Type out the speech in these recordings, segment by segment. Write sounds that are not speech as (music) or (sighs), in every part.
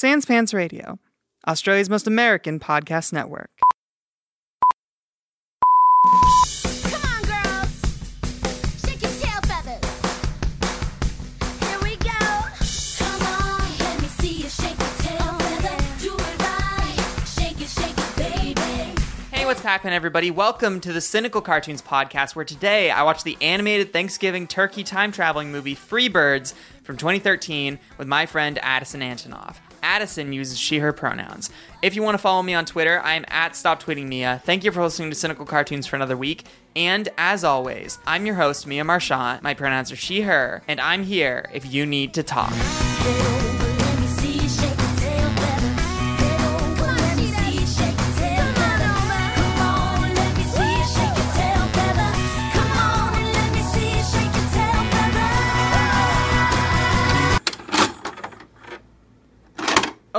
Sans Pants Radio, Australia's most American podcast network. Come on, girls. Shake your tail feathers. Here we go. Come on, let me see you shake your tail oh, feathers. Do it right. Shake it, shake baby. Hey, what's happening, everybody? Welcome to the Cynical Cartoons podcast, where today I watch the animated Thanksgiving turkey time traveling movie Free Birds from 2013 with my friend Addison Antonoff. Addison uses she, her pronouns. If you want to follow me on Twitter, I am at Stop Tweeting Mia. Thank you for listening to Cynical Cartoons for another week. And as always, I'm your host, Mia Marchant. My pronouns are she, her, and I'm here if you need to talk.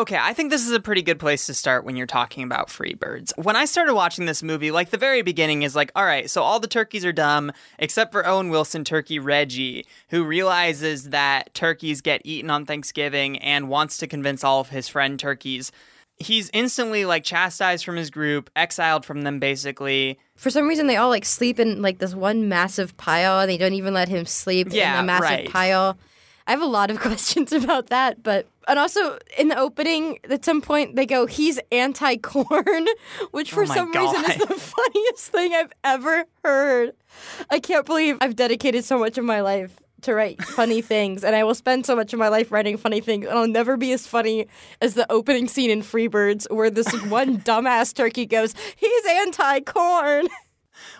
Okay, I think this is a pretty good place to start when you're talking about free birds. When I started watching this movie, like the very beginning is like, all right, so all the turkeys are dumb except for Owen Wilson turkey Reggie, who realizes that turkeys get eaten on Thanksgiving and wants to convince all of his friend turkeys. He's instantly like chastised from his group, exiled from them basically. For some reason, they all like sleep in like this one massive pile, and they don't even let him sleep Yeah, in a massive right. pile. I have a lot of (laughs) questions about that, but and also in the opening, at some point they go, "He's anti-corn," (laughs) which oh for Oh some reason is the (laughs) funniest thing I've ever heard. I can't believe I've dedicated so much of my life to write funny things, and I will spend so much of my life writing funny things, and I'll never be as funny as the opening scene in Freebirds, where this one dumbass turkey goes, "He's anti-corn."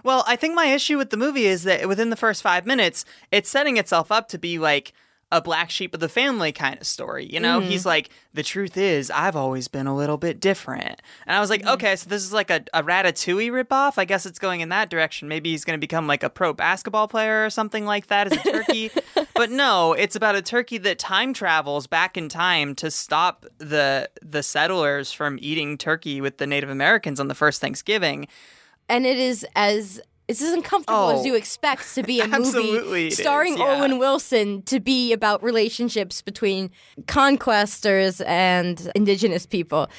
Well, I think my issue with the movie is that within the first five minutes, it's setting itself up to be like a black sheep of the family kind of story. You know, he's mm-hmm. like, the truth is, I've always been a little bit different. And I was like, mm-hmm. okay, so this is like a, a Ratatouille ripoff. I guess it's going in that direction. Maybe he's going to become like a pro basketball player or something like that as a turkey. (laughs) but no, it's about a turkey that time travels back in time to stop the the settlers from eating turkey with the Native Americans on the first Thanksgiving. and it is as it's as uncomfortable Oh. as you oh. expect to be (laughs) a movie starring is, yeah. Owen Wilson to be about relationships between conquestors and indigenous people.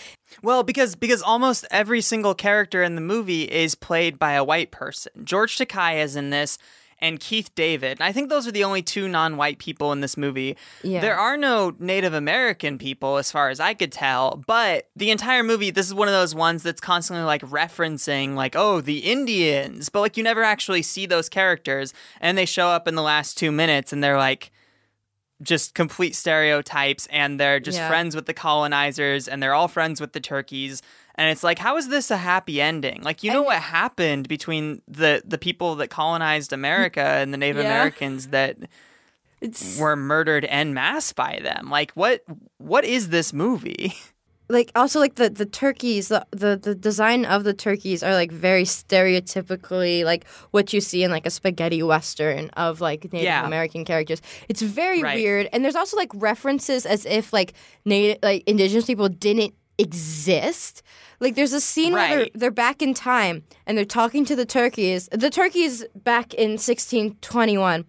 Well, because because almost every single character in the movie is played by a white person. George Takei is in this, and Keith David. And I think those are the only two non-white people in this movie. Yeah. There are no Native American people, as far as I could tell. But the entire movie, this is one of those ones that's constantly like referencing, like, oh, the Indians. But like, you never actually see those characters, and they show up in the last two minutes, and they're like just complete stereotypes and they're just Yeah. friends with the colonizers and they're all friends with the turkeys and it's like how is this a happy ending like you know And- what happened between the the people that colonized america (laughs) and the native Yeah. americans that It's were murdered en masse by them like what what is this movie (laughs) like also like the the turkeys the, the the design of the turkeys are like very stereotypically like what you see in like a spaghetti western of like Native Yeah. American characters. It's very Right. weird, and there's also like references as if like native like indigenous people didn't exist. Like there's a scene where they're, they're back in time and they're talking to the turkeys. The turkeys back in 1621.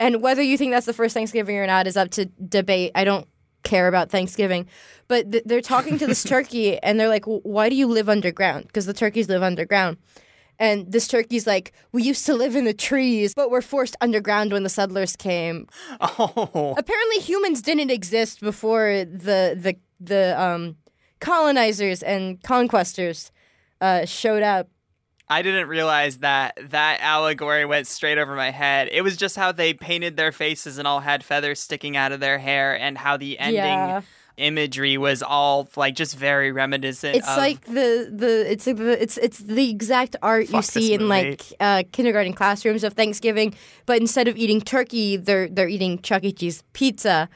And whether you think that's the first Thanksgiving or not is up to debate. I don't care about Thanksgiving. But th- they're talking to this (laughs) turkey and they're like, "Why do you live underground?" Because the turkeys live underground. And this turkey's like, we used to live in the trees, but we're forced underground when the settlers came. (laughs) Oh, Apparently, humans didn't exist before the the the um, colonizers and conquestors uh, showed up. I didn't realize that that allegory went straight over my head. It was just how they painted their faces and all had feathers sticking out of their hair, and how the ending Yeah. imagery was all like just very reminiscent. It's like the the it's like the it's it's the exact art you see in like uh, kindergarten classrooms of Thanksgiving, but instead of eating turkey, they're they're eating Chuck E. Cheese pizza.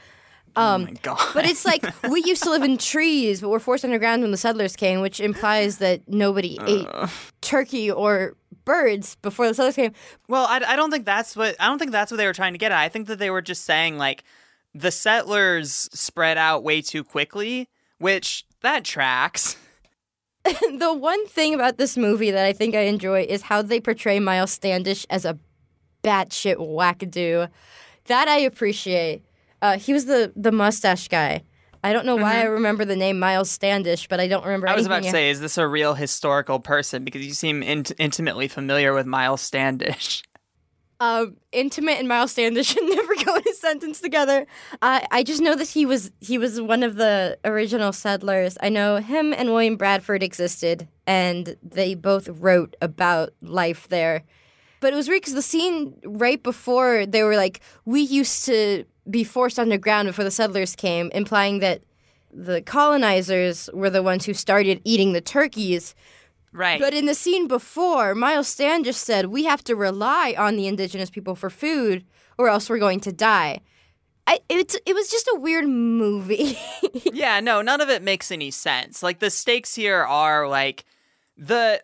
Um, oh my god. But it's like we used to live in (laughs) trees, but we're forced underground when the settlers came, which implies that nobody ate turkey or birds before the settlers came. Well, I, I don't think that's what I don't think that's what they were trying to get at. I think that they were just saying like the settlers spread out way too quickly, which that tracks. (laughs) the one thing about this movie that I think I enjoy is how they portray Miles Standish as a batshit wackadoo. That I appreciate. Uh, he was the the mustache guy. I don't know why I remember the name Miles Standish, but I don't remember. Mm-hmm. I was about to say, is this a real historical person? Because you seem int- intimately familiar with Miles Standish. um, (laughs) intimate and Miles Standish (laughs) should never go in a sentence together. I I just know that he was he was one of the original settlers. I know him and William Bradford existed, and they both wrote about life there. But it was weird because the scene right before they were like, we used to be forced underground before the settlers came, implying that the colonizers were the ones who started eating the turkeys. Right. But in the scene before, Miles Standish said, We have to rely on the indigenous people for food or else we're going to die. I, it's, it was just a weird movie. (laughs) yeah, no, none of it makes any sense. Like the stakes here are like the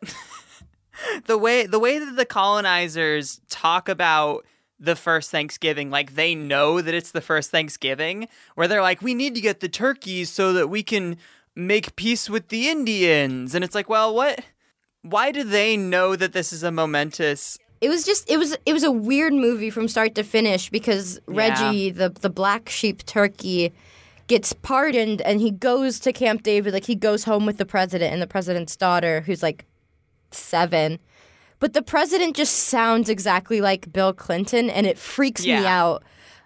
(laughs) the way the way that the colonizers talk about the first Thanksgiving, like they know that it's the first Thanksgiving, where they're like, we need to get the turkeys so that we can make peace with the Indians. And it's like, well, what? Why do they know that this is a momentous? it was just it was it was a weird movie from start to finish because Reggie, the the black sheep turkey, gets pardoned and he goes to Camp David, like he goes home with the president and the president's daughter, who's like seven. But the president just sounds exactly like Bill Clinton, and it freaks me out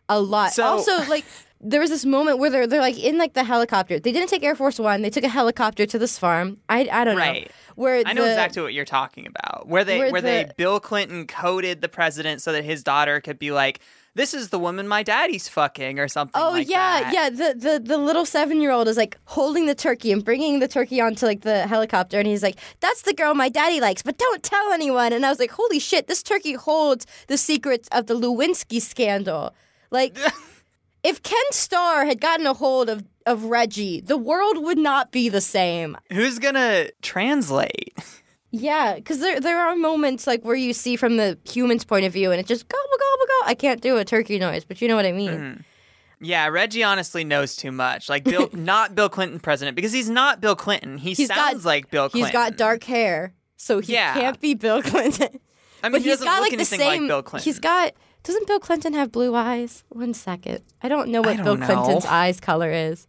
a lot. So- also, (laughs) like there was this moment where they're they're like in like the helicopter. They didn't take Air Force One. They took a helicopter to this farm. I I don't know Right. where I know the- exactly what you're talking about. Where they where where, they Bill Clinton coded the president so that his daughter could be like, "This is the woman my daddy's fucking" or something. Oh like yeah, that. yeah. The, the the little seven year old is like holding the turkey and bringing the turkey onto like the helicopter, and he's like, "That's the girl my daddy likes, but don't tell anyone." And I was like, "Holy shit! This turkey holds the secrets of the Lewinsky scandal." Like, (laughs) if Ken Starr had gotten a hold of of Reggie, the world would not be the same. Who's gonna translate? Yeah, because there there are moments like where you see from the human's point of view, and it's just gobble gobble gobble. I can't do a turkey noise, but you know what I mean. Mm-hmm. Yeah, Reggie honestly knows too much. Like Bill, (laughs) not Bill Clinton president because he's not Bill Clinton. He He's got- sounds like Bill Clinton. He's got dark hair, so he Yeah. can't be Bill (laughs) Clinton. I mean, but he he's doesn't got look like the same. like Bill Clinton. He's got. Doesn't Bill Clinton have blue eyes? One second. I don't know what Bill don't Clinton's know. eyes color is.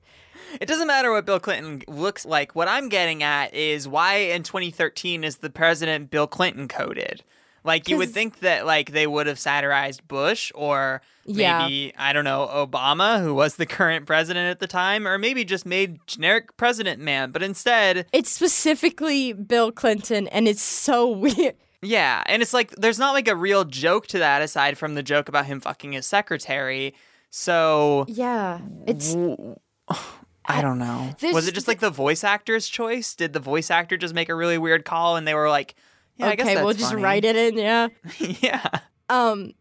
It doesn't matter what Bill Clinton looks like. What I'm getting at is why in 2013 is the president Bill Clinton coded? Like you would think that like they would have satirized Bush or Yeah. maybe I don't know Obama who was the current president at the time or maybe just made generic president man, but instead It's specifically Bill Clinton, and it's so (laughs) weird. yeah, and it's like there's not like a real joke to that aside from the joke about him fucking his secretary. So Yeah, it's I don't know. There's- Was it just like the voice actor's choice? Did the voice actor just make a really weird call and they were like, yeah, I guess okay. that's We'll just funny. write it in. Yeah. (laughs) yeah. Um,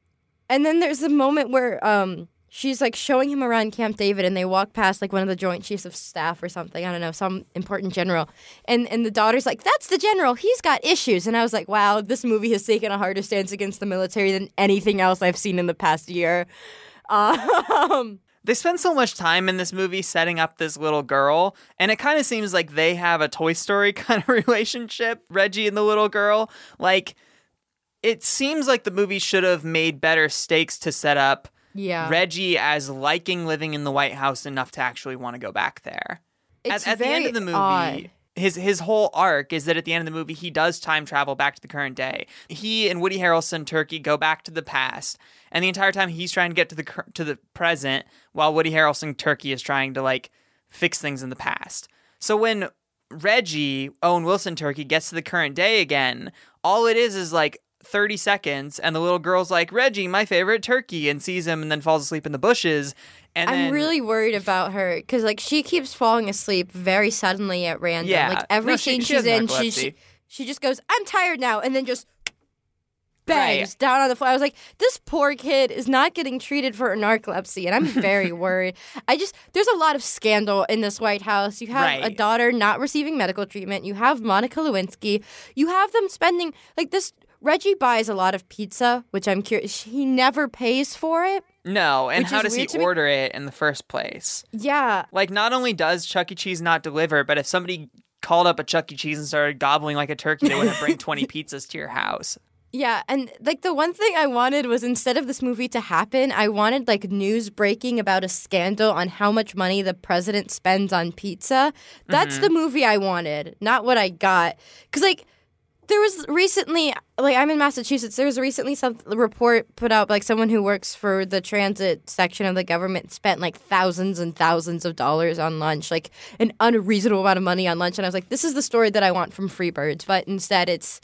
and then there's a moment where um she's like showing him around Camp David, and they walk past like one of the Joint Chiefs of Staff or something. I don't know, some important general. And and the daughter's like, "That's the general. He's got issues." And I was like, "Wow, this movie has taken a harder stance against the military than anything else I've seen in the past year." (laughs) Um, They spend so much time in this movie setting up this little girl, and it kind of seems like they have a Toy Story (laughs) kind of relationship, Reggie and the little girl. Like, it seems like the movie should have made better stakes to set up yeah, Reggie as liking living in the White House enough to actually want to go back there. It's at, at the end of the movie, odd. His his whole arc is that at the end of the movie he does time travel back to the current day. He and Woody Harrelson Turkey go back to the past, and the entire time he's trying to get to the to the present, while Woody Harrelson Turkey is trying to like fix things in the past. So when Reggie Owen Wilson Turkey gets to the current day again, all it is is like 30 seconds, and the little girl's like Reggie, my favorite turkey, and sees him, and then falls asleep in the bushes. And I'm then, really worried about her because like she keeps falling asleep very suddenly at random. Yeah. Like every No, scene she she's in, she, she she just goes, "I'm tired now," and then just bangs Right. down on the floor. I was like, this poor kid is not getting treated for narcolepsy, and I'm (laughs) very worried. I just there's a lot of scandal in this White House. You have a daughter not receiving medical treatment. You have Monica Lewinsky. You have them spending like this. Reggie buys a lot of pizza, which I'm curious. He never pays for it. No, and which how does he to me. order it in the first place? Yeah, Like, not only does Chuck E. Cheese not deliver, but if somebody called up a Chuck E. Cheese and started gobbling like a turkey, they wouldn't bring 20 (laughs) pizzas to your house. Yeah, and like the one thing I wanted was instead of this movie to happen, I wanted like news breaking about a scandal on how much money the president spends on pizza. That's Mm-hmm. the movie I wanted, not what I got. Cuz like there was recently like I'm in Massachusetts, there was recently some report put out like someone who works for the transit section of the government spent like thousands and thousands of dollars on lunch, like an unreasonable amount of money on lunch and I was like this is the story that I want from Freebirds, but instead it's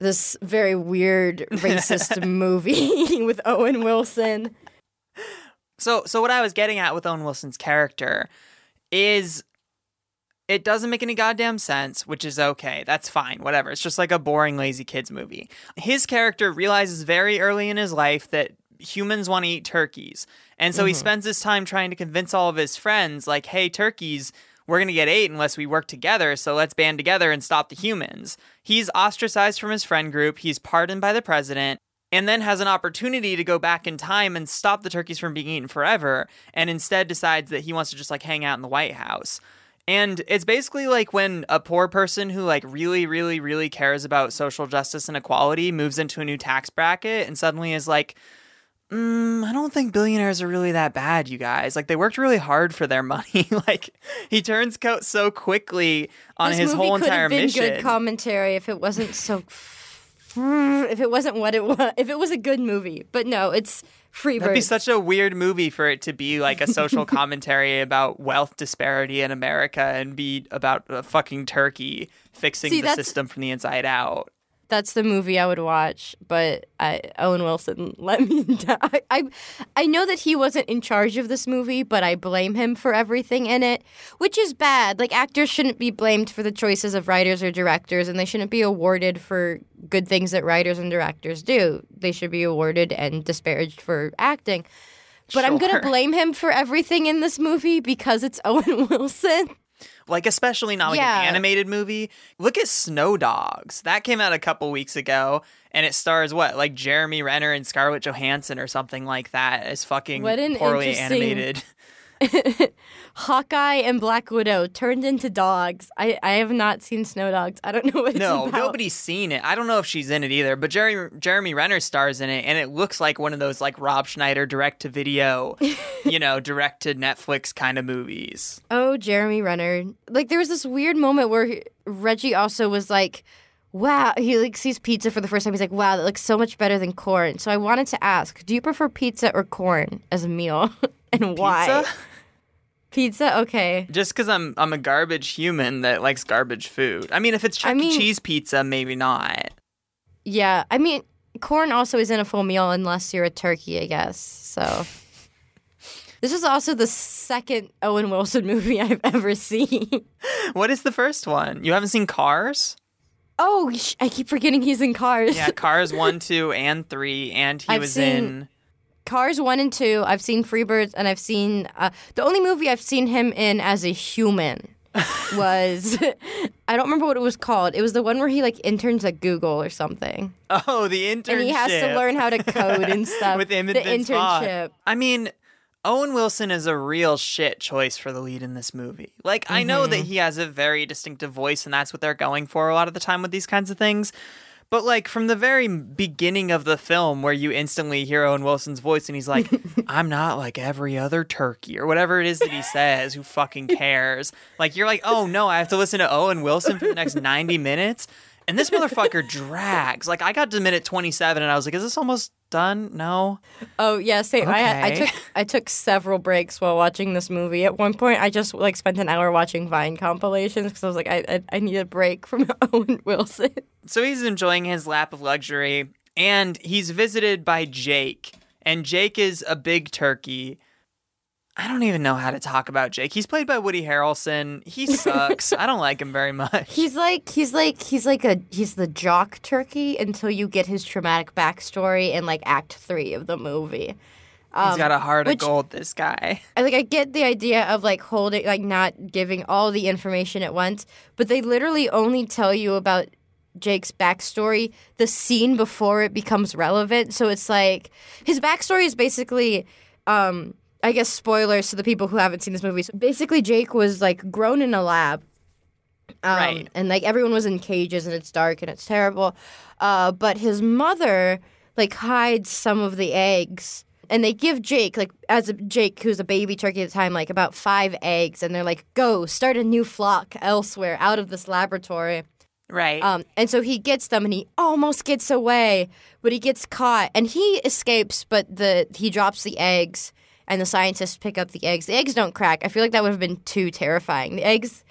this very weird (laughs) racist movie (laughs) with Owen Wilson. So, so what I was getting at with Owen Wilson's character is it doesn't make any goddamn sense, which is okay. That's fine. Whatever. It's just like a boring, lazy kids movie. His character realizes very early in his life that humans want to eat turkeys. And so he mm-hmm. spends his time trying to convince all of his friends, like, hey, turkeys, we're going to get ate unless we work together. So let's band together and stop the humans. He's ostracized from his friend group. He's pardoned by the president and then has an opportunity to go back in time and stop the turkeys from being eaten forever and instead decides that he wants to just like hang out in the White House. And it's basically like when a poor person who like really really really cares about social justice and equality moves into a new tax bracket and suddenly is like Mm, I don't think billionaires are really that bad, you guys. Like they worked really hard for their (laughs) money. like he turns coat so quickly on this his movie whole could entire have been mission. good commentary if it wasn't so. (laughs) If it wasn't what it was, if it was a good movie, but no, it's Freebirds. That'd be such a weird movie for it to be like a social (laughs) commentary about wealth disparity in America and be about a fucking turkey fixing See, the system from the inside out. That's the movie I would watch, but I, Owen Wilson (laughs) let me down. I, I, I know that he wasn't in charge of this movie, but I blame him for everything in it, which is bad. Like actors shouldn't be blamed for the choices of writers or directors, and they shouldn't be awarded for good things that writers and directors do. They should be awarded and disparaged for acting. But I'm gonna blame him for everything in this movie because it's (laughs) Owen Wilson. Like especially not like Yeah. an animated movie. Look at Snow Dogs. That came out a couple weeks ago and it stars what? Like Jeremy Renner and Scarlett Johansson or something like that as fucking What an poorly animated. (laughs) (laughs) Hawkeye and Black Widow turned into dogs. I, I have not seen Snow Dogs. I don't know what it's No, about. nobody's seen it. I don't know if she's in it either, but Jeremy Jeremy Renner stars in it, and it looks like one of those like Rob Schneider direct to video, (laughs) you know, direct to Netflix kind of movies. Oh, Jeremy Renner. Like there was this weird moment where he- Reggie also was like, "Wow." He like sees pizza for the first time. He's like, "Wow, that looks so much better than corn." So I wanted to ask, do you prefer pizza or corn as a meal, (laughs) and why? Pizza? Okay. Just because I'm I'm a garbage human that likes garbage food. I mean, if it's Chuck I mean- E. Cheese pizza, maybe not. Yeah, I mean, corn also isn't a full meal unless you're a turkey, I guess. So. (laughs) This is also the second Owen Wilson (laughs) movie I've ever seen. (laughs) What is the first one? You haven't seen Cars? Oh, I keep forgetting he's in Cars. Yeah, Cars one, two, and three, and he I've was seen- in. Cars 1 and 2. I've seen Freebirds and I've seen. Uh, the only movie I've seen him in as a human (laughs) was. I don't remember what it was called. It was the one where he like interns at Google or something. Oh, the internship. And he has to learn how to code and (laughs) stuff. with him the internship. I mean, Owen Wilson is a real shit choice for the lead in this movie. Like, I know Mm-hmm. that he has a very distinctive voice, and that's what they're going for a lot of the time with these kinds of things. But like from the very beginning of the film, where you instantly hear Owen Wilson's voice, and he's like, (laughs) "I'm not like every other turkey," or whatever it is that he says. Who fucking cares? Like you're like, "Oh no, I have to listen to Owen Wilson for the next ninety minutes." And this motherfucker drags. Like I got to minute twenty seven, and I was like, "Is this almost done?" No. Oh yeah, same. I, I took I took several breaks while watching this movie. At one point, I just like spent an hour watching Vine compilations because I was like, I, I I need a break from (laughs) Owen Wilson. So he's enjoying his lap of luxury, and he's visited by Jake. And Jake is a big turkey. I don't even know how to talk about Jake. He's played by Woody Harrelson. He (laughs) sucks. I don't like him very much. He's like he's like he's like a he's the jock turkey until you get his traumatic backstory in like Act Three of the movie. he's got a heart which- of gold, this guy. I like I get the idea of like holding like not giving all the information at once, but they literally only tell you about Jake's backstory the scene before it becomes relevant. So it's like his backstory is basically um I guess spoilers to the people who haven't seen this movie. So basically Jake was like grown in a lab. Um, Right. And like everyone was in cages and it's dark and it's terrible. Uh, but his mother like hides some of the eggs and they give Jake like as a Jake who's a baby turkey at the time like about five eggs and they're like go start a new flock elsewhere out of this laboratory. Right. Um, and so he gets them, and he almost gets away, but he gets caught, and he escapes. But the he drops the eggs, and the scientists pick up the eggs. The eggs don't crack. I feel like that would have been too terrifying. The eggs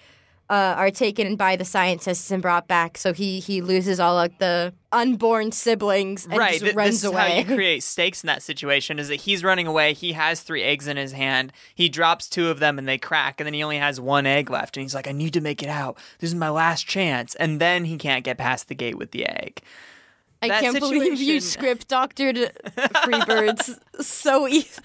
uh, are taken by the scientists and brought back, so he he loses all like the unborn siblings and right. just th- runs this is away. how you (laughs) create stakes in that situation is that he's running away. He has three eggs in his hand. He drops two of them and they crack. And then he only has one egg left. And he's like, I need to make it out. This is my last chance. And then he can't get past the gate with the egg. I that can't believe you situation- script doctored (laughs) Freebirds so easy.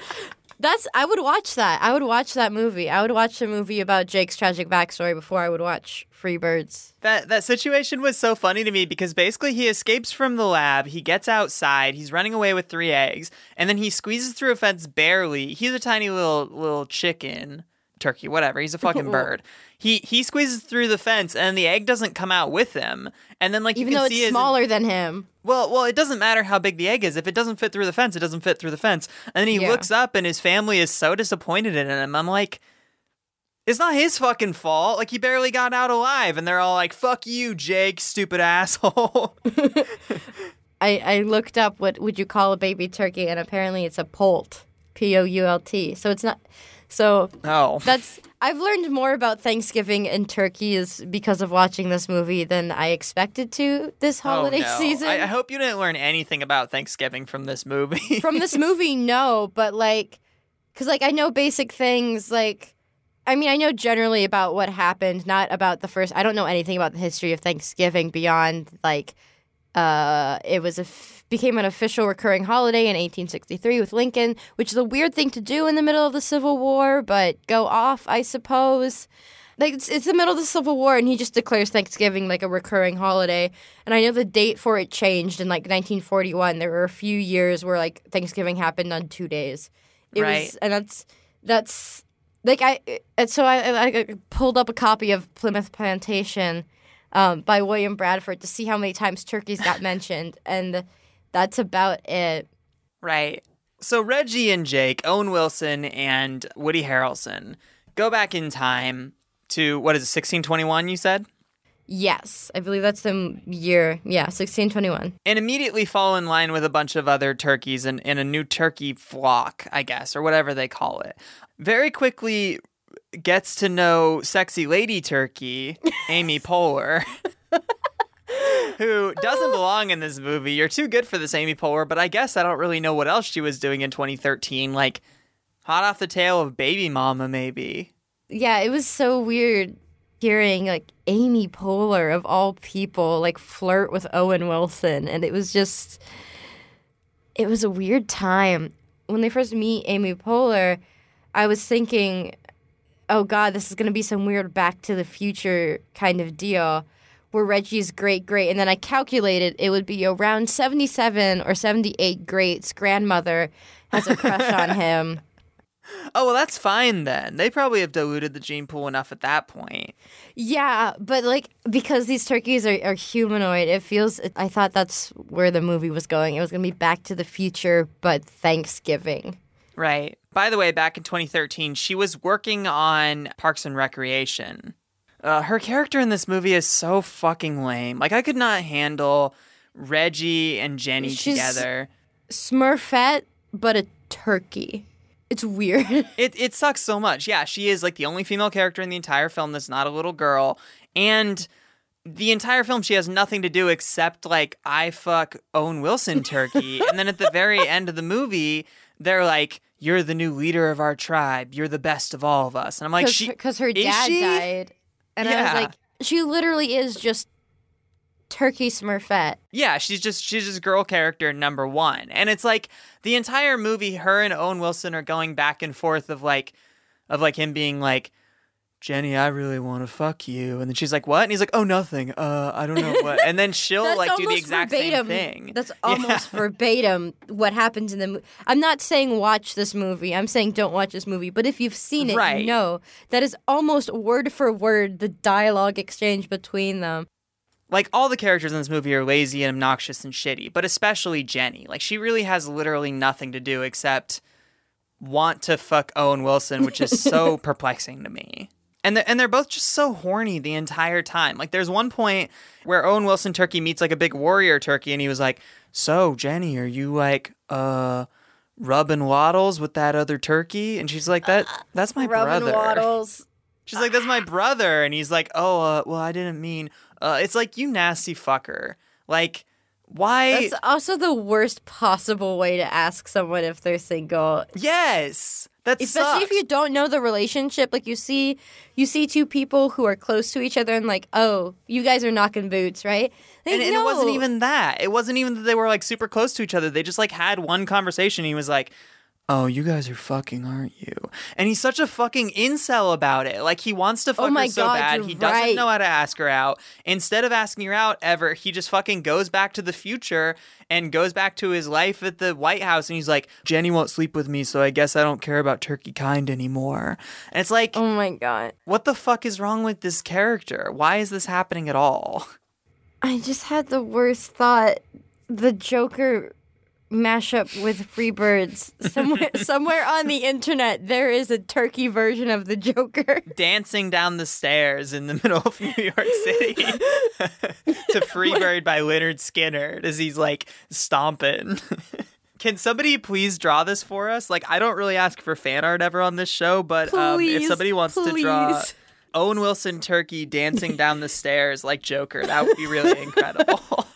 That's I would watch that. I would watch that movie. I would watch the movie about Jake's tragic backstory before I would watch Free Birds. That that situation was so funny to me because basically he escapes from the lab, he gets outside, he's running away with three eggs, and then he squeezes through a fence barely. He's a tiny little little chicken, turkey, whatever. He's a (laughs) fucking bird. He he squeezes through the fence and the egg doesn't come out with him. And then like Even you can though see it's his- smaller than him. Well, well, it doesn't matter how big the egg is. If it doesn't fit through the fence, it doesn't fit through the fence. And then he Yeah. looks up and his family is so disappointed in him. I'm like, it's not his fucking fault. Like he barely got out alive, and they're all like, "Fuck you, Jake, stupid asshole." (laughs) I, I looked up what would you call a baby turkey, and apparently it's a poult, P O U L T. So it's not. So oh, that's I've learned more about Thanksgiving and turkeys because of watching this movie than I expected to this oh, holiday oh, no. (laughs) season. I, I hope you didn't learn anything about Thanksgiving from this movie. (laughs) from this movie, no, but like, because like I know basic things. Like, I mean, I know generally about what happened, not about the first. I don't know anything about the history of Thanksgiving beyond like, uh, it was a f- became an official recurring holiday in 1863 with Lincoln, which is a weird thing to do in the middle of the Civil War, but go off, I suppose. Like it's, it's the middle of the Civil War, and he just declares Thanksgiving like a recurring holiday. And I know the date for it changed in like 1941. There were a few years where like Thanksgiving happened on two days. It Right. was, and that's that's like I. And so I, I, I pulled up a copy of Plymouth Plantation um, by William Bradford to see how many times turkeys got (laughs) mentioned, and that's about it. Right. So Reggie and Jake, Owen Wilson and Woody Harrelson go back in time to what is it, 1621? You said. Yes, I believe that's the year. Yeah, 1621. and immediately fall in line with a bunch of other turkeys in, in a new turkey flock, I guess, or whatever they call it. Very quickly gets to know sexy lady turkey, Amy (laughs) Poehler. (laughs) Who doesn't belong in this movie? You're too good for this Amy Poehler, but I guess I don't really know what else she was doing in 2013. Like, hot off the tail of Baby Mama, maybe. Yeah, it was so weird hearing like Amy Poehler of all people like flirt with Owen Wilson, and it was just, it was a weird time when they first meet Amy Poehler. I was thinking, oh God, this is gonna be some weird Back to the Future kind of deal. Where Reggie's great great, and then I calculated it would be around seventy seven or seventy eight greats grandmother has a crush on (laughs) him. Oh, well, that's fine then. They probably have diluted the gene pool enough at that point. Yeah, but like because these turkeys are, are humanoid, it feels. I thought that's where the movie was going. It was going to be Back to the Future, but Thanksgiving. Right. By the way, back in 2013, she was working on Parks and Recreation. Uh, her character in this movie is so fucking lame. Like, I could not handle Reggie and Jenny She's- together. Smurfette, but a turkey. It's weird. (laughs) It it sucks so much. Yeah, she is like the only female character in the entire film that's not a little girl, and the entire film she has nothing to do except like I fuck Owen Wilson turkey, and then at the very (laughs) end of the movie, they're like, "You're the new leader of our tribe. You're the best of all of us," and I'm like, "She because her dad she? died, and I was like, she literally is just turkey Smurfette. Yeah, she's just she's just girl character number one. And it's like the entire movie, her and Owen Wilson are going back and forth of like of like him being like, Jenny, I really want to fuck you. And then she's like, What? And he's like, Oh nothing. Uh I don't know what and then (laughs) she'll like do the exact verbatim. same thing. That's (laughs) Yeah. almost verbatim what happens in the movie. I'm not saying watch this movie. I'm saying don't watch this movie. But if you've seen it, Right. you know that is almost word for word the dialogue exchange between them. like all the characters in this movie are lazy and obnoxious and shitty, but especially Jenny. Like she really has literally nothing to do except want to fuck Owen Wilson, which is so (laughs) perplexing to me. And they're, and they're both just so horny the entire time. Like there's one point where Owen Wilson turkey meets like a big warrior turkey and he was like, "So, Jenny, are you like uh rubbing waddles with that other turkey?" And she's like, "That that's my brother." waddles. She's like, "That's my (laughs) brother," and he's like, "Oh, uh, well, I didn't mean." Uh, it's like you nasty fucker. Like, why? That's also the worst possible way to ask someone if they're single. yes, that Especially sucks. if you don't know the relationship, like you see, you see two people who are close to each other, and like, oh, you guys are knocking boots, right? Like, and, and it wasn't even that. It wasn't even that they were like super close to each other. They just like had one conversation. He was like, "Oh, you guys are fucking, aren't you?" And he's such a fucking incel about it. Like he wants to oh fuck Oh her so God, bad. He doesn't right. know how to ask her out. Instead of asking her out ever, he just fucking goes back to the future and goes back to his life at the White House. And he's like, "Jenny won't sleep with me, so I guess I don't care about turkey kind anymore." And it's like, Oh my god. what the fuck is wrong with this character? Why is this happening at all? I just had the worst thought. The Joker mashup with Freebirds. Somewhere (laughs) somewhere on the internet there is a turkey version of the Joker. dancing down the stairs in the middle of New York City (laughs) to Freebird by Lynyrd Skynyrd as he's like stomping. Can somebody please draw this for us? Like, I don't really ask for fan art ever on this show, but um, if somebody wants to draw. Owen Wilson turkey dancing down the stairs like Joker, that would be really incredible. (laughs)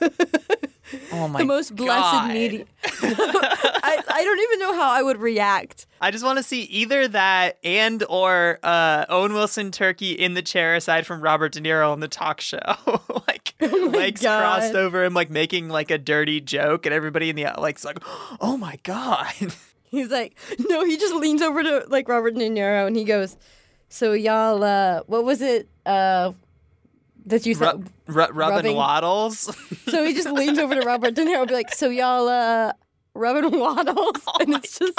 (laughs) oh my the most blessed God. media. (laughs) (laughs) I, I don't even know how I would react. I just want to see either that and or uh, Owen Wilson turkey in the chair aside from Robert De Niro on the talk show, like legs God. crossed over him, like making like a dirty joke, and everybody in the like's like, (gasps) "Oh my god!" He's like, no, he just leans over to like Robert De Niro and he goes, "So y'all, uh, what was it uh, that you said?" Rub, ru- rubbing Rubbing. waddles. (laughs) So he just leans over to Robert De Niro and be like, "So y'all, uh, rubbing waddles?" (laughs) Oh and it's just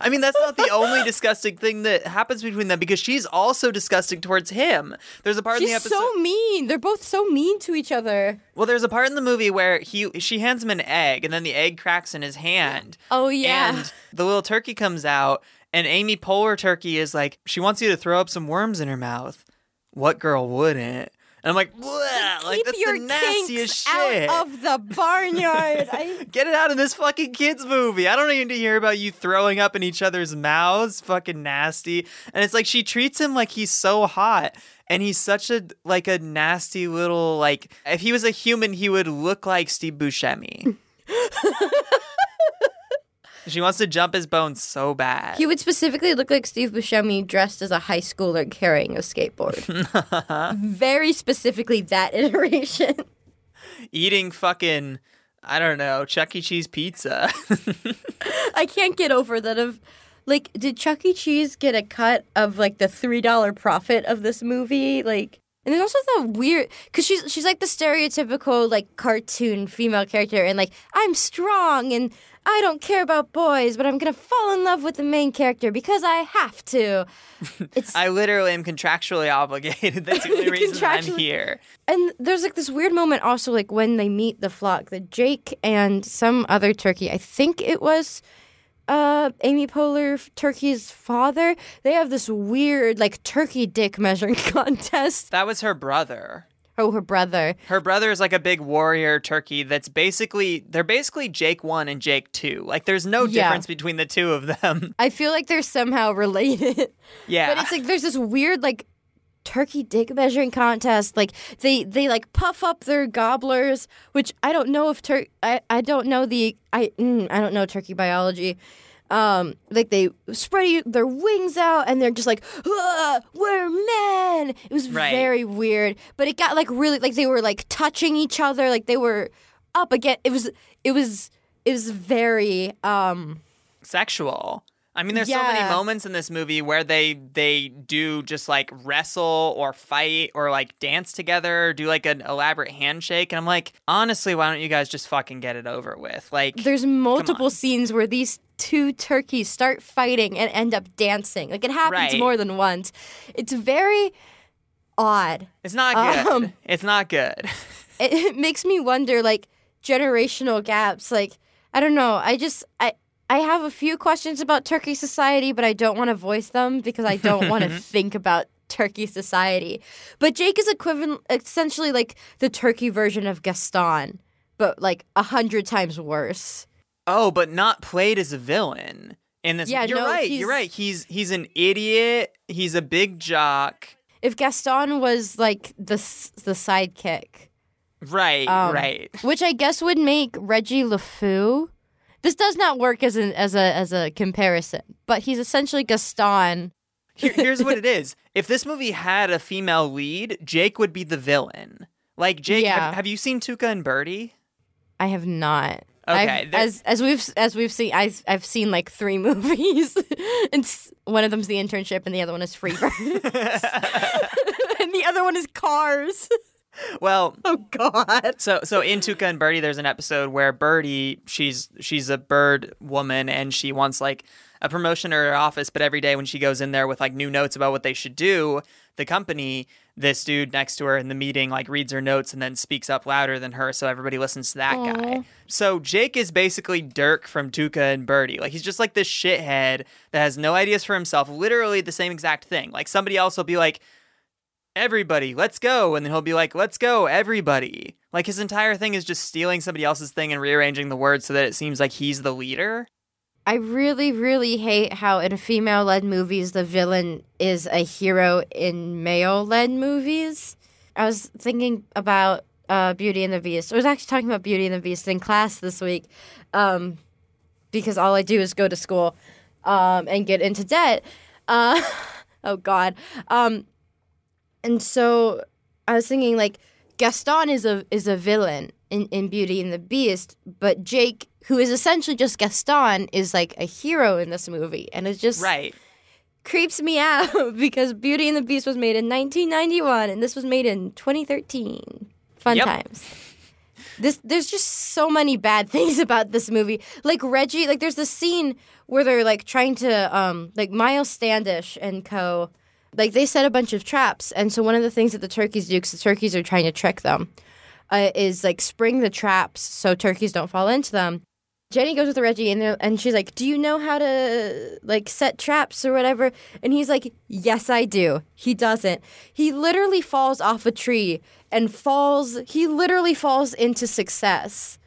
I mean, that's not the only disgusting thing that happens between them because she's also disgusting towards him. There's a part in the she's episode. so mean. They're both so mean to each other. Well, there's a part in the movie where he she hands him an egg, and then the egg cracks in his hand. Oh yeah. And the little turkey comes out, and Amy Poehler Turkey is like, she wants you to throw up some worms in her mouth. What girl wouldn't? And I'm like, "Bleh," like that's your the nastiest shit. out of the barnyard. I, (laughs) Get it out of this fucking kids movie. I don't need to hear about you throwing up in each other's mouths. Fucking nasty. And it's like she treats him like he's so hot. And he's such a like a nasty little like if he was a human, he would look like Steve Buscemi. (laughs) she wants to jump his bones so bad. he would specifically look like Steve Buscemi dressed as a high schooler carrying a skateboard. (laughs) Very specifically that (laughs) iteration. Eating fucking I don't know, Chuck E. Cheese pizza. (laughs) I can't get over that. Of like, did Chuck E. Cheese get a cut of like the three dollar profit of this movie? Like, and there's also the weird because she's she's like the stereotypical like cartoon female character, and like I'm strong and I don't care about boys, but I'm gonna fall in love with the main character because I have to. (laughs) It's I literally am contractually obligated. (laughs) That's the only reason I'm here. and there's like this weird moment also like when they meet the flock that Jake and some other turkey, I think it was uh Amy Poehler Turkey's father, they have this weird like turkey dick measuring (laughs) contest. That was her brother. Oh, her brother. Her brother is like a big warrior turkey that's basically they're basically Jake 1 and Jake 2. Like there's no Yeah. difference between the two of them. I feel like they're somehow related. Yeah. But it's like there's this weird like turkey dick measuring contest. Like they they like puff up their gobblers, which I don't know if tur I I don't know the I mm, I don't know turkey biology. Um, like they spread their wings out and they're just like, "Ah, we're men. It was Right. very weird, but it got like really like they were like touching each other, like they were up again. It was it was it was very um sexual. I mean, there's so many moments in this movie where they they do just like wrestle or fight or like dance together, or do like an elaborate handshake, and I'm like, honestly, why don't you guys just fucking get it over with? Like, There's multiple scenes where these two turkeys start fighting and end up dancing. Like it happens Right. more than once. It's very odd. it's not good. Um, it's not good. (laughs) It, it makes me wonder like generational gaps. Like I don't know. I just I I have a few questions about turkey society, but I don't want to voice them because I don't want to (laughs) think about turkey society. But Jake is equivalent essentially like the turkey version of Gaston, but like a hundred times worse. Oh, but not played as a villain in this. Yeah, you're no, right. You're right. He's he's an idiot. He's a big jock. if Gaston was like the the sidekick, Right. Um, right. which I guess would make Reggie LeFou. This does not work as an as a as a comparison, but he's essentially Gaston. Here, here's what it (laughs) is. If this movie had a female lead, Jake would be the villain. Like Jake, Yeah. have, have you seen Tuca and Birdie? I have not. Okay, as as we've as we've seen, I've I've seen like three (laughs) movies, and one of them's The Internship, and the other one is Freebird, (laughs) and the other one is Cars. Well, (laughs) Oh God! so so in Tuca and Birdie, there's an episode where Birdie, she's she's a bird woman and she wants like a promotion in her office, but every day when she goes in there with like new notes about what they should do, the company, this dude next to her in the meeting like reads her notes and then speaks up louder than her, so everybody listens to that guy. So Jake is basically Dirk from Tuca and Birdie. Like he's just like this shithead that has no ideas for himself. Literally the same exact thing. Like somebody else will be like, everybody, let's go. And then he'll be like, let's go, everybody. Like his entire thing is just stealing somebody else's thing and rearranging the words so that it seems like he's the leader. I really, really hate how in female led movies the villain is a hero in male led movies. I was thinking about uh, Beauty and the Beast. I was actually talking about Beauty and the Beast in class this week um, because all I do is go to school um, and get into debt. Uh, (laughs) oh, God. Um, and so I was thinking like Gaston is a is a villain in, in Beauty and the Beast, but Jake, who is essentially just Gaston, is like a hero in this movie, and it just Right. creeps me (laughs) out because Beauty and the Beast was made in 1991, and this was made in 2013. Fun Yep. times. This there's just so many bad (laughs) things about this movie. Like Reggie, like there's this scene where they're like trying to um like Miles Standish and co like they set a bunch of traps. And so one of the things that the turkeys do because the turkeys are trying to trick them uh, is like spring the traps so turkeys don't fall into them. Jenny goes with reggie and, and she's like do you know how to like set traps or whatever? And he's like yes i do. He doesn't. He literally falls off a tree and falls he literally falls into success.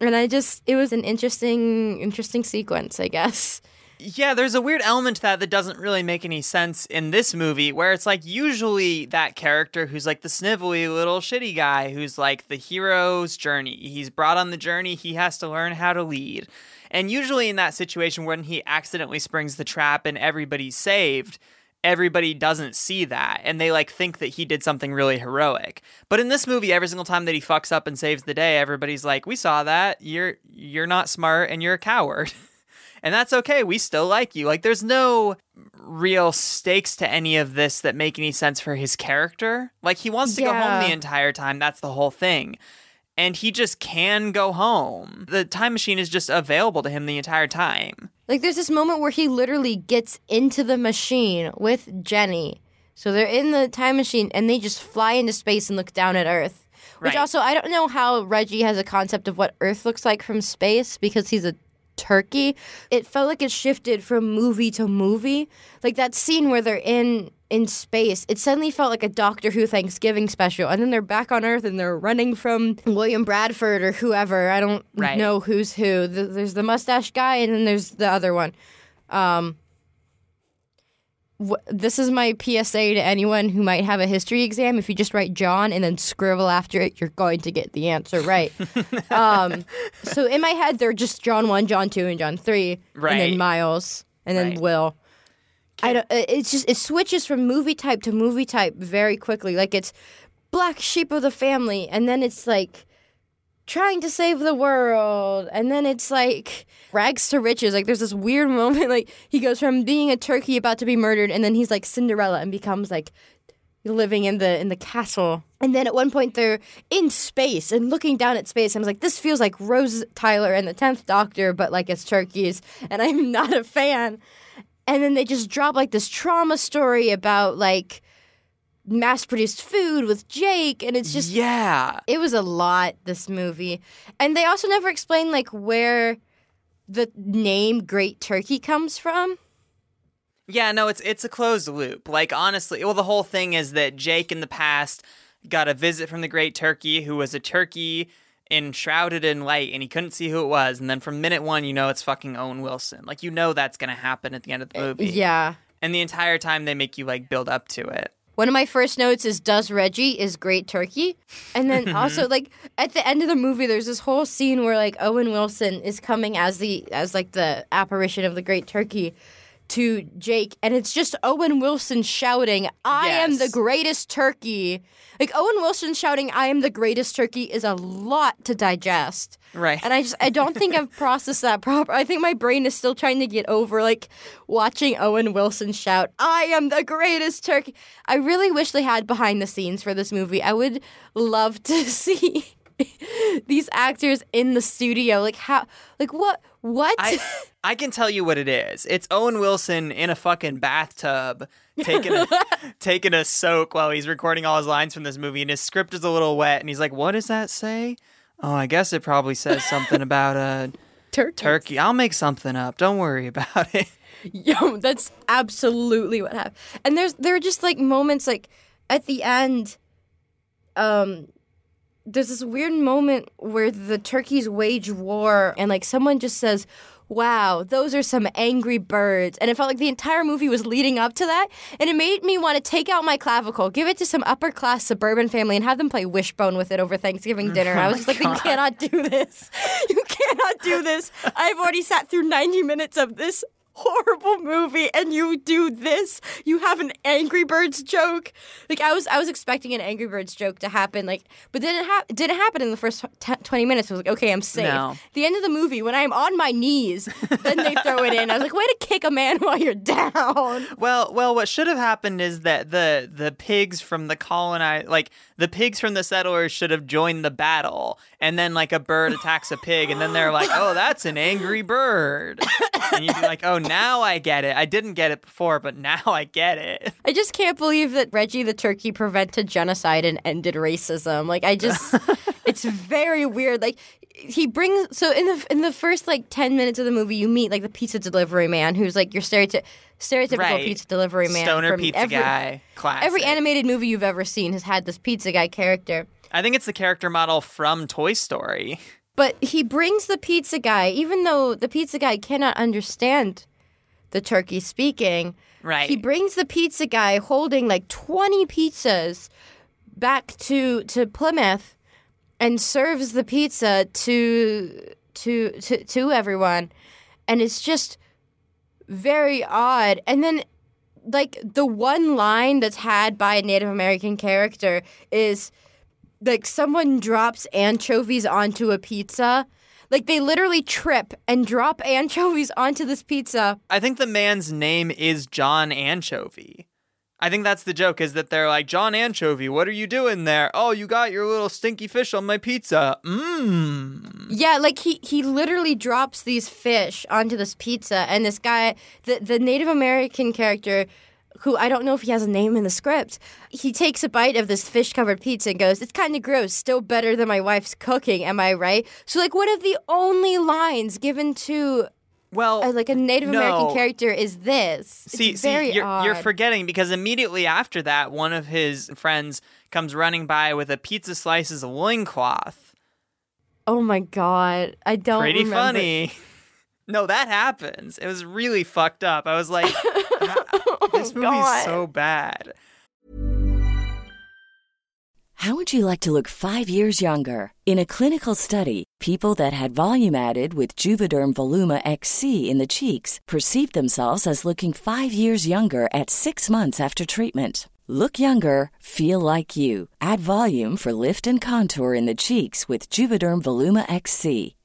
And i just it was an interesting interesting sequence i guess Yeah, there's a weird element to that that doesn't really make any sense in this movie, where it's like usually that character who's like the snivelly little shitty guy who's like the hero's journey. He's brought on the journey, he has to learn how to lead. And usually in that situation, when he accidentally springs the trap and everybody's saved, everybody doesn't see that and they like think that he did something really heroic. But in this movie every single time that he fucks up and saves the day, everybody's like, "We saw that. You're you're not smart and you're a coward." (laughs) and that's okay. We still like you. Like there's no real stakes to any of this that make any sense for his character. Like he wants to go home the entire time. That's the whole thing. and he just can go home. The time machine is just available to him the entire time. Like there's this moment where he literally gets into the machine with Jenny. So they're in the time machine and they just fly into space and look down at Earth. Which Right. also I don't know how Reggie has a concept of what Earth looks like from space because he's a turkey. It felt like it shifted from movie to movie. Like that scene where they're in in space, it suddenly felt like a Doctor Who Thanksgiving special. And then they're back on Earth and they're running from William Bradford or whoever. I don't Right. know who's who. Th- There's the mustache guy and then there's the other one. Um, this is my PSA to anyone who might have a history exam. If you just write John and then scribble after it, you're going to get the answer right. (laughs) um, so in my head, they're just John 1, John 2, and John 3. And then Miles, and then Right. Will. I don't, it- it's just, it switches from movie type to movie type very quickly. Like it's black sheep of the family, and then it's like trying to save the world. And then it's like rags to riches. Like there's this weird (laughs) moment like he goes from being a turkey about to be murdered and then he's like cinderella and becomes like living in the in the castle. And then at one point they're in space and looking down at space. I was like this feels like rose tyler and the 10th doctor but like it's turkeys. And i'm (laughs) not a fan. And then they just drop like this trauma story about like mass produced food with jake and it's just yeah. it was a lot this movie and they also never explain like where the name great turkey comes from Yeah, no, it's it's a closed loop. Like honestly, well the whole thing is that Jake in the past got a visit from the great turkey who was a turkey enshrouded in light and he couldn't see who it was and then from minute 1 you know it's fucking Owen Wilson. Like you know that's going to happen at the end of the eh, movie. yeah And the entire time they make you like build up to it. One of my first notes is does reggie is great turkey? And then (laughs) also like at the end of the movie there's this whole scene where like owen wilson is coming as the as like the apparition of the great turkey to jake and it's just owen wilson shouting i am the greatest turkey like owen wilson shouting i am the greatest turkey is a lot to digest Right. and I just I don't think I've (laughs) processed that proper. I think my brain is still trying to get over like watching Owen Wilson shout, "I am the greatest turkey." I really wish they had behind the scenes for this movie. I would love to (laughs) see these actors in the studio. Like how like what what? I I can tell you what it is. It's Owen Wilson in a fucking bathtub taking a (laughs) taking a soak while he's recording all his lines from this movie, and his script is a little wet, and he's like, "What does that say?" Oh, I guess it probably says something about a (laughs) turkey. turkey. I'll make something up. Don't worry about it. (laughs) Yo, that's absolutely what happened. And there's there are just like moments like at the end, um, there's this weird moment where the turkeys wage war and like someone just says, Wow, those are some angry birds. And it felt like the entire movie was leading up to that. And it made me want to take out my clavicle, give it to some upper class suburban family, and have them play Wishbone with it over Thanksgiving dinner. I was just like, you oh cannot do this. You cannot do this. I've already sat through 90 minutes of this horrible movie and you do this? You have an angry birds joke? Like i was i was expecting an angry birds joke to happen like but then it, ha- didn't happen in the first t- 20 minutes. I was like okay i'm safe. No. the end of the movie when i'm on my knees then they throw it in. I was like way to kick a man (laughs) while you're down. Well, well, what should have happened is that the the pigs from the colonize, like the pigs from the settlers, should have joined the battle, and then like a bird attacks a pig, and then they're like, "Oh, that's an angry bird," and you'd be like, "Oh, now I get it. I didn't get it before, but now I get it." (laughs) i just can't believe that reggie the turkey prevented genocide and ended racism like i just (laughs) it's very weird like he brings so in the in the first like 10 minutes of the movie you meet like the pizza delivery man who's like your stereotyp- stereotypical Right. pizza delivery man Stoner from pizza every, guy, classic. every animated movie you've ever seen has had this pizza guy character I think it's the character model from Toy Story. but he brings the pizza guy even though the pizza guy cannot understand the turkey speaking Right. he brings the pizza guy holding like 20 pizzas back to to Plymouth and serves the pizza to to to, to everyone and it's just very odd and then like the one line that's had by a Native American character is like someone drops anchovies onto a pizza like they literally trip and drop (laughs) anchovies onto this pizza I think the man's name is John Anchovy. I think that's the joke is that they're like, John Anchovy, what are you doing there? Oh, you got your little stinky fish on my pizza. Mmm. Yeah, like he he literally drops these fish onto this pizza, and this guy, the the Native American character, who I don't know if he has a name in the script, he takes a bite of this fish covered pizza and goes, "It's kind of gross. Still better than my wife's cooking. Am I right?" So like, one of the only lines given to Well, uh, like a Native no. American character is this. See, it's very see, you're, odd. you're forgetting because immediately after that, one of his friends comes running by with a pizza slices of loincloth. oh my god, I don't. Know. Pretty remember. funny. (laughs) No, that happens. It was really fucked up. I was like, (laughs) oh, this movie's Oh God. so bad. How would you like to look five years younger? In a clinical study, people that had volume added with Juvederm Voluma XC in the cheeks perceived themselves as looking five years younger at six months after treatment. Look younger, feel like you. Add volume for lift and contour in the cheeks with Juvederm Voluma XC.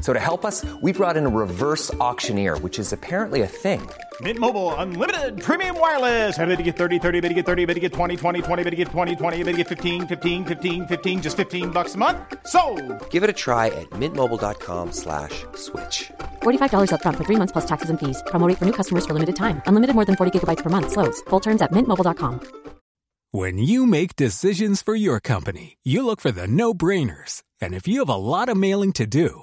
So to help us, we brought in a reverse auctioneer, which is apparently a thing. Mint Mobile unlimited premium wireless. Ready to get 30, 30, bit to get 30, bit to get 20, 20, 20, bit to get 20, 20, bit to get 15, 15, 15, 15 just 15 bucks a month. So, Give it a try at mintmobile.com slash switch. $45 upfront for three months plus taxes and fees. Promo rate for new customers for limited time. Unlimited more than 40 gigabytes per month. Slows. Full terms at mintmobile.com. When you make decisions for your company, you look for the no brainers. And if you have a lot of mailing to do,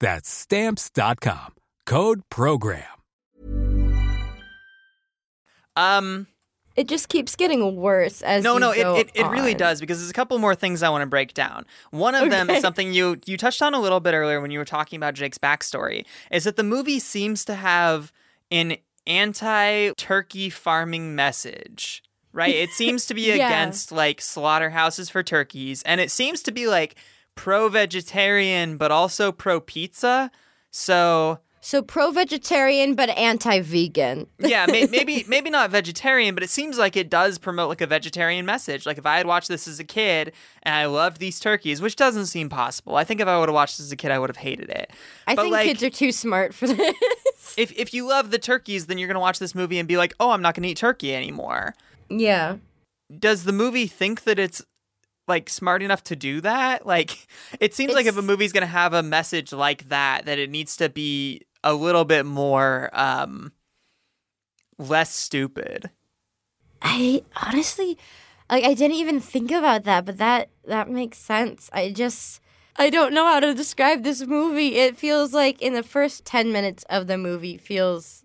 That's stamps.com. Code program. Um, It just keeps getting worse as no, you no, it, go it, it really on. does because there's a couple more things I want to break down. One of them is something you you touched on a little bit earlier when you were talking about Jake's backstory. Is that the movie seems to have an anti-turkey farming message, right? It seems to be (laughs) Yeah. against like slaughterhouses for turkeys, and it seems to be like pro-vegetarian but also pro-pizza. So So pro-vegetarian but anti-vegan. yeah, may- (laughs) maybe maybe not vegetarian, but it seems like it does promote like a vegetarian message. Like if I had watched this as a kid and I loved these turkeys, which doesn't seem possible. I think if I would have watched this as a kid, I would have hated it. I But, think like, kids are too smart for this. If if you love the turkeys, then you're gonna watch this movie and be like, oh, I'm not gonna eat turkey anymore. yeah. Does the movie think that it's like smart enough to do that? Like (laughs) it seems like if a movie's gonna have a message like that, that it needs to be a little bit more um less stupid. I honestly like I didn't even think about that, but that that makes sense. I just I don't know how to describe this movie. It feels like in the first 10 minutes of the movie feels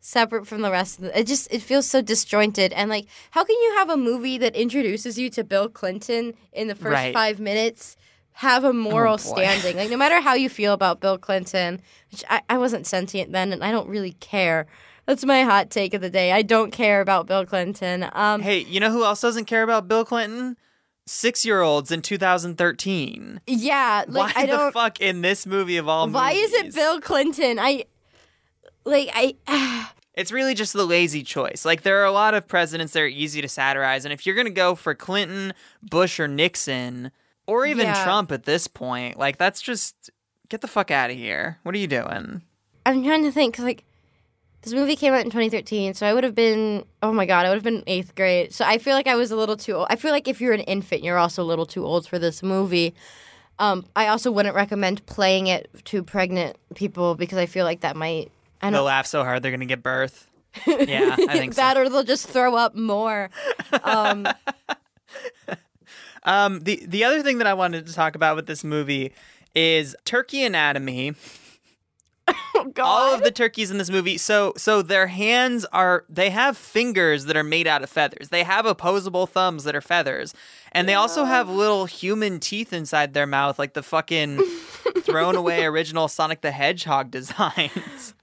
separate from the rest of the it just it feels so disjointed and like how can you have a movie that introduces you to Bill Clinton in the first Right. 5 minutes have a moral boy. standing like no matter how you feel about Bill Clinton which I, I wasn't sentient then and I don't really care that's my hot take of the day I don't care about Bill Clinton um Hey, you know who else doesn't care about Bill Clinton? six year olds in 2013. Yeah, like Why I the fuck in this movie of all why is it? Bill Clinton? I like I. (sighs) It's really just the lazy choice. Like there are a lot of presidents that are easy to satirize, and if you're gonna go for Clinton, Bush, or Nixon, or even Yeah. Trump at this point, like that's just get the fuck out of here. What are you doing? I'm trying to think 'cause, like this movie came out in 2013, so I would have been oh my god, I would have been eighth grade. So I feel like I was a little too old. I feel like if you're an infant, you're also a little too old for this movie. Um, I also wouldn't recommend playing it to pregnant people because I feel like that might. I They'll laugh so hard they're gonna get birth. (laughs) Yeah, I think so. that or they'll just throw up more. Um, (laughs) Um, the the other thing that I wanted to talk about with this movie is turkey anatomy. (laughs) oh god. All of the turkeys in this movie, so so their hands are they have fingers that are made out of feathers. They have opposable thumbs that are feathers, and they also have little human teeth inside their mouth, like the fucking thrown away original Sonic the Hedgehog designs.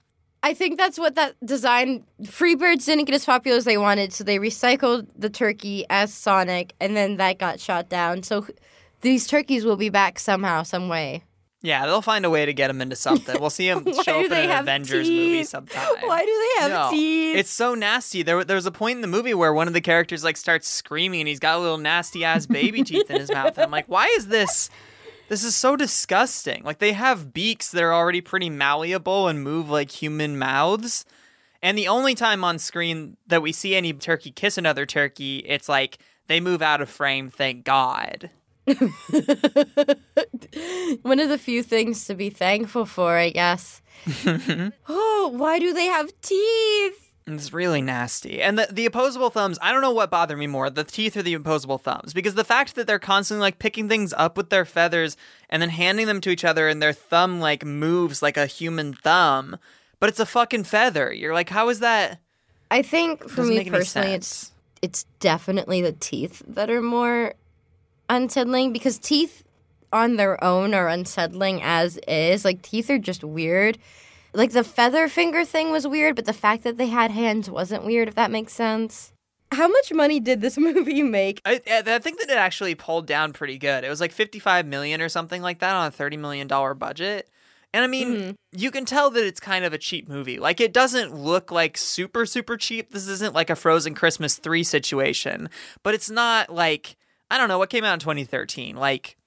I think that's what that design. Freebirds didn't get as popular as they wanted, so they recycled the turkey as Sonic, and then that got shot down. So these turkeys will be back somehow, some way. Yeah, they'll find a way to get them into something. We'll see them (laughs) Why show up in an Avengers movie sometime. Why do they have No, teeth? It's so nasty. There, there was a point in the movie where one of the characters like starts screaming, and he's got a little nasty ass baby teeth in his mouth. And I'm like, why is this? This is so disgusting. Like they have beaks that are already pretty malleable and move like human mouths. And the only time on screen that we see any turkey kiss another turkey, it's like they move out of frame. Thank God. (laughs) One of the few things to be thankful for, I guess. (laughs) (gasps) oh, why do they have teeth? It's really nasty. And the, the opposable thumbs, I don't know what bothered me more, the teeth or the opposable thumbs. Because the fact that they're constantly like picking things up with their feathers and then handing them to each other and their thumb like moves like a human thumb, but it's a fucking feather. You're like, how is that? I think for me personally, it's it's definitely the teeth that are more unsettling because teeth on their own are unsettling as is. Like teeth are just weird. Like the feather finger thing was weird, but the fact that they had hands wasn't weird. If that makes sense. How much money did this (laughs) movie make? I, I think that it actually pulled down pretty good. It was like 55 million or something like that on a 30 million dollar budget. And I mean, Mm-hmm. you can tell that it's kind of a cheap movie. Like it doesn't look like super super cheap. This isn't like a Frozen Christmas 3 situation, but it's not like I don't know what came out in 2013. Like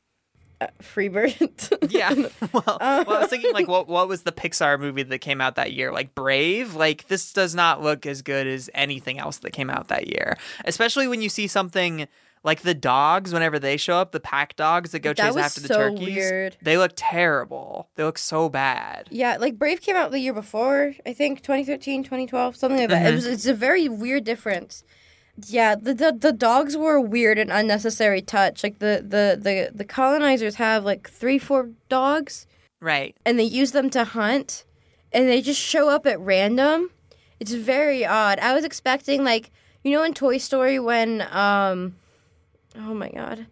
Freebird. (laughs) yeah. (laughs) well, well, I was thinking like (laughs) what what was the Pixar movie that came out that year? Like Brave? Like this does not look as good as anything else that came out that year. Especially when you see something like the dogs whenever they show up, the pack dogs that go That chase was after the so turkeys. weird. They look terrible. They look so bad. Yeah, like Brave came out the year before, I think 2013, 2012, something like Mm-hmm. that. It was it's a very weird difference. Yeah, the, the the dogs were a weird and unnecessary touch. Like the the the the colonizers have like 3 4 dogs Right. and they use them to hunt and they just show up at random. It's very odd. I was expecting like you know in Toy Story when um oh my god.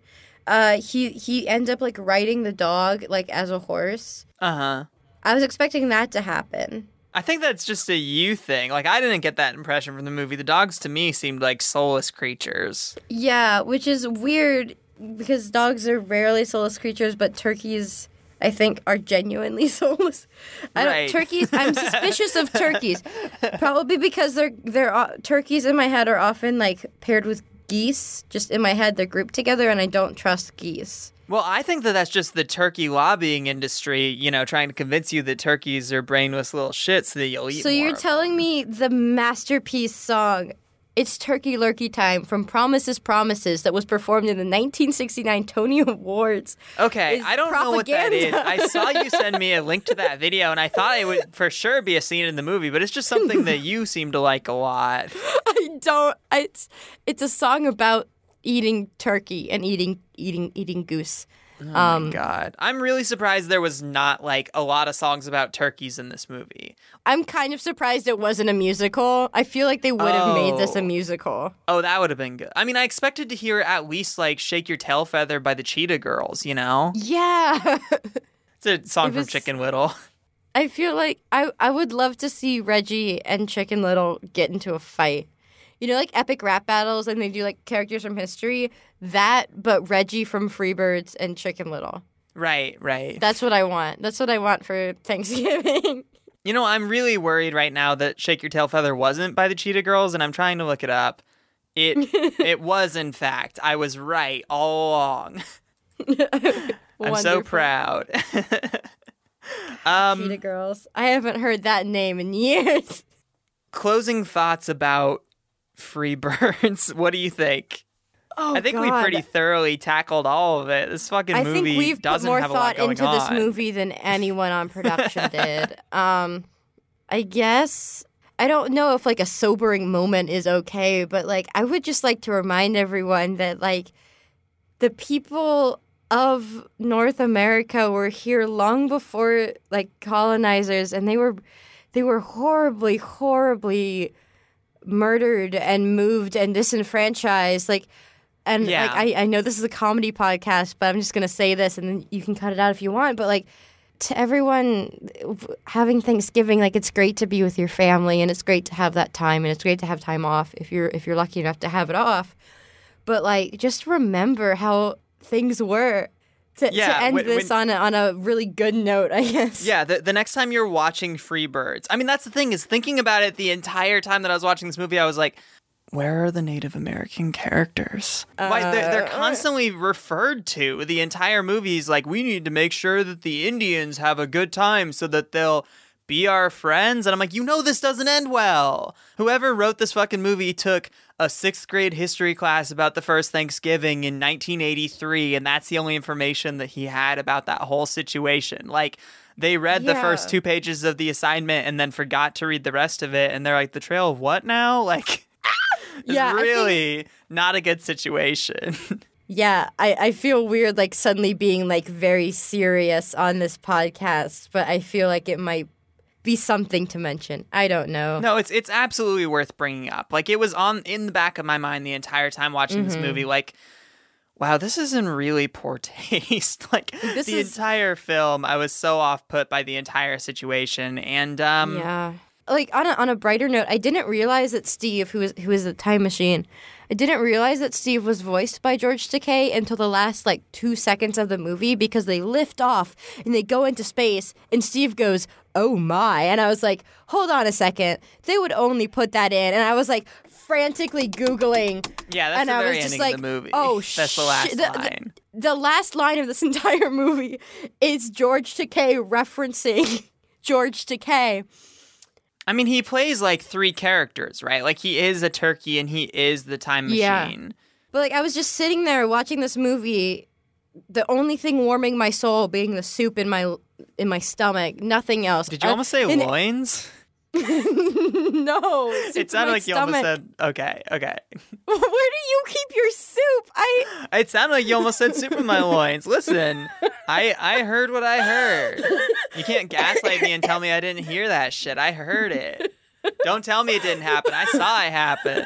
Uh he he ends up like riding the dog like as a horse. Uh-huh. I was expecting that to happen. I think that's just a you thing. Like I didn't get that impression from the movie. The dogs to me seemed like soulless creatures. Yeah, which is weird because dogs are rarely soulless creatures, but turkeys, I think, are genuinely (laughs) soulless. I don't, Right. turkeys. I'm suspicious of turkeys, (laughs) probably because they're they're uh, turkeys in my head are often like paired with geese. Just in my head, they're grouped together, and I don't trust geese. Well, I think that that's just the turkey lobbying industry, you know, trying to convince you that turkeys are brainless little shits so that you'll eat So you're more. telling me the masterpiece song. It's Turkey Lurkey Time from Promises Promises that was performed in the 1969 Tony Awards. Okay, I don't know what that is. I saw you send me a link to that (laughs) video, and I thought it would for sure be a scene in the movie, but it's just something that you seem to like a lot. (laughs) I don't. It's it's a song about eating turkey and eating eating eating goose. Um, God, I'm really surprised there was not like a lot of songs about turkeys in this movie. I'm kind of surprised it wasn't a musical. I feel like they would have made this a Oh. musical. Oh, that would have been good. I mean, I expected to hear at least like "Shake Your Tail Feather" by the Cheetah Girls. You know, Yeah. (laughs) it's a song It from was- Chicken Little. (laughs) I feel like I I would love to see Reggie and Chicken Little get into a fight. You know, like epic rap battles, and they do like characters from history. That, but Reggie from Freebirds and Chicken Little. Right, right. That's what I want. That's what I want for (laughs) Thanksgiving. You know, I'm really worried right now that Shake Your Tail Feather wasn't by the Cheetah Girls, and I'm trying to look it up. It (laughs) it was, in fact. I was right all along. (laughs) I'm so proud. um, Cheetah Girls. I haven't heard that name in years. closing thoughts about Freebirds. (laughs) what do you think? Oh, I think we pretty thoroughly tackled all of it. This fucking I movie think we've put doesn't more have a lot thought into on. this movie than anyone on production (laughs) did. Um, I guess I don't know if like a sobering moment is okay, but like I would just like to remind everyone that like the people of North America were here long before like colonizers, and they were they were horribly, horribly murdered and moved and disenfranchised. Like, and Yeah. like I, I know this is a comedy podcast, but I'm just gonna say this, and then you can cut it out if you want. But like to everyone having Thanksgiving, like it's great to be with your family, and it's great to have that time, and it's great to have time off if you're if you're lucky enough to have it off. But like, just remember how things were. To, Yeah, to end when- this when- on a, on a really good note, I guess. Yeah, the, the next time you're watching Free Birds, I mean, that's the thing is thinking about it the entire time that I was watching this movie, I was like, where are the Native American characters? Why they're, they're Uh, constantly referred to. The entire movie is like, we need to make sure that the Indians have a good time so that they'll be our friends. And I'm like, you know, this doesn't end well. Whoever wrote this fucking movie took a sixth grade history class about the first Thanksgiving in 1983, and that's the only information that he had about that whole situation. Like, they read the first two pages of the assignment and then forgot to read the rest of it, and they're like, the trail of what now? (laughs) Like, it's Yeah, I think- really not a good situation. (laughs) Yeah, I, I feel weird like suddenly being like very serious on this podcast, but I feel like it might be something to mention. I don't know. No, it's it's absolutely worth bringing up. Like it was on in the back of my mind the entire time watching this Mm-hmm. movie. Like, wow, this is in really poor (laughs) taste. (laughs) like This the is- entire film, I was so off put by the entire situation. And um, Yeah. Like on a, on a brighter note, I didn't realize that Steve, who is who is the time machine, I didn't realize that Steve was voiced by George Takei until the last like two seconds of the movie because they lift off and they go into space and Steve goes, "Oh my!" and I was like, "Hold on a second, they would only put that in," and I was like frantically googling. yeah, that's and the I very was just like, of the movie. "Oh (laughs) that's the last The- the- line. the last line of this (laughs) entire movie is George Takei referencing (laughs) George Takei. I mean, he plays like three characters, right? Like he is a turkey and he is the time machine. Yeah. But like I was just sitting there watching this movie, the only thing warming my soul being the soup in my in my stomach, nothing else. Did you Uh, almost say loins? (laughs) no, It sounded like you almost said okay, okay. (laughs) Where do you keep your soup? I It sounded like you almost said soup in my loins. Listen, I I heard what I heard. You can't gaslight me and tell me I didn't hear that shit. I heard it. Don't tell me it didn't happen. I saw it happen.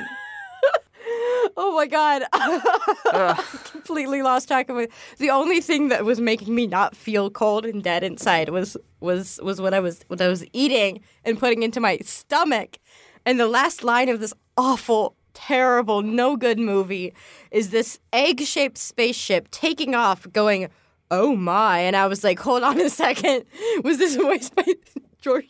Oh my god, (laughs) I completely lost track of it. The only thing that was making me not feel cold and dead inside was was was what I was what I was eating and putting into my stomach. And the last line of this awful, terrible, no good movie is this egg shaped spaceship taking off, going, "Oh my!" And I was like, "Hold on a second, (laughs) was this voiced by (laughs) George?"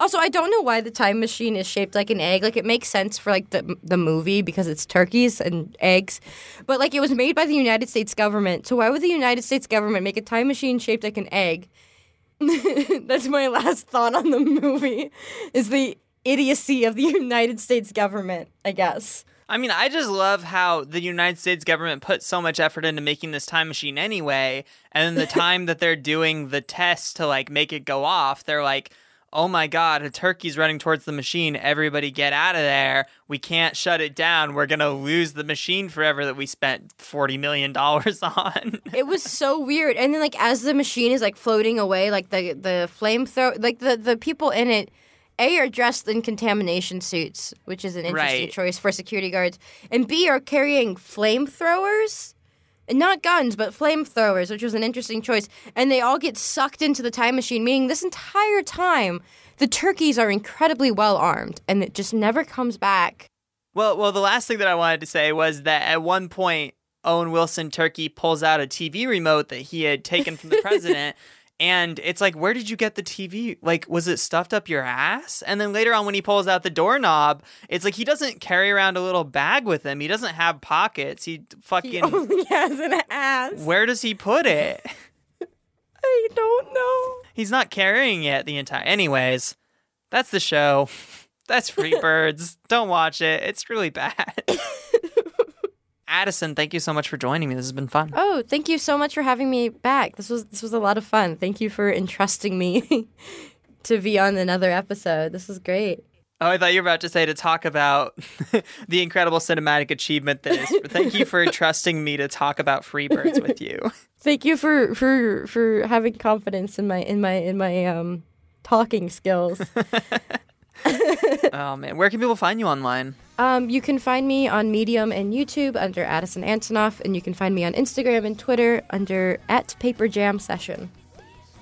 Also, I don't know why the time machine is shaped like an egg. Like it makes sense for like the the movie because it's turkeys and eggs, but like it was made by the United States government. So why would the United States government make a time machine shaped like an egg? (laughs) That's my last thought on the movie. Is the idiocy of the United States government, I guess. I mean, I just love how the United States government put so much effort into making this time machine anyway, and then the (laughs) time that they're doing the test to like make it go off, they're like, "Oh my god, a turkey's running towards the machine. Everybody get out of there. We can't shut it down. We're going to lose the machine forever that we spent 40 million dollars (laughs) on." It was so weird. And then like as the machine is like floating away, like the the flamethrower, like the the people in it. A are dressed in contamination suits, which is an interesting Right. choice for security guards, and B are carrying flamethrowers, not guns, but flamethrowers, which was an interesting choice. And they all get sucked into the time machine, meaning this entire time the turkeys are incredibly well armed, and it just never comes back. Well, well, the last thing that I wanted to say was that at one point, Owen Wilson Turkey pulls out a TV remote that he had taken from the (laughs) president. And it's like, where did you get the TV? Like, was it stuffed up your ass? And then later on, when he pulls out the doorknob, it's like he doesn't carry around a little bag with him. He doesn't have pockets. He fucking. He (laughs) only has an ass. where does he put it? (laughs) (laughs) I don't know. He's not carrying it the entire. Anyways, that's the show. That's Free Birds. Don't watch it. It's really bad. Addison, thank you so much for joining me. This has been fun. Oh, thank you so much for having me back. This was this was a lot of fun. Thank you for entrusting me (laughs) to be on another episode. This was great. Oh, I thought you were about to say to talk about (laughs) the incredible cinematic achievement that is. Thank you for (laughs) entrusting me to talk about Freebirds with you. Thank you for for for having confidence in my in my in my um talking skills. Oh man, where can people find you online? Um, you can find me on Medium and YouTube under Addison Antonoff, and you can find me on Instagram and Twitter under at Paper Jam Session.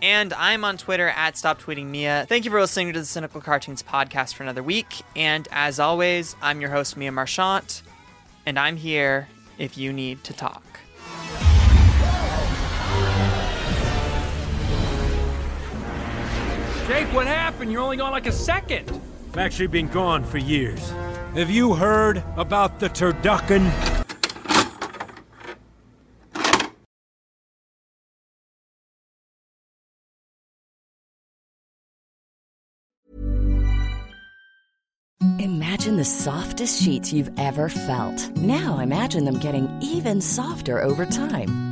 And I'm on Twitter at Stop Tweeting Mia. Thank you for listening to the Cynical Cartoons podcast for another week. And as always, I'm your host, Mia Marchant, and I'm here if you need to talk. Jake, what happened? You're only gone like a second. I've actually been gone for years. Have you heard about the turducken? Imagine the softest sheets you've ever felt. Now imagine them getting even softer over time.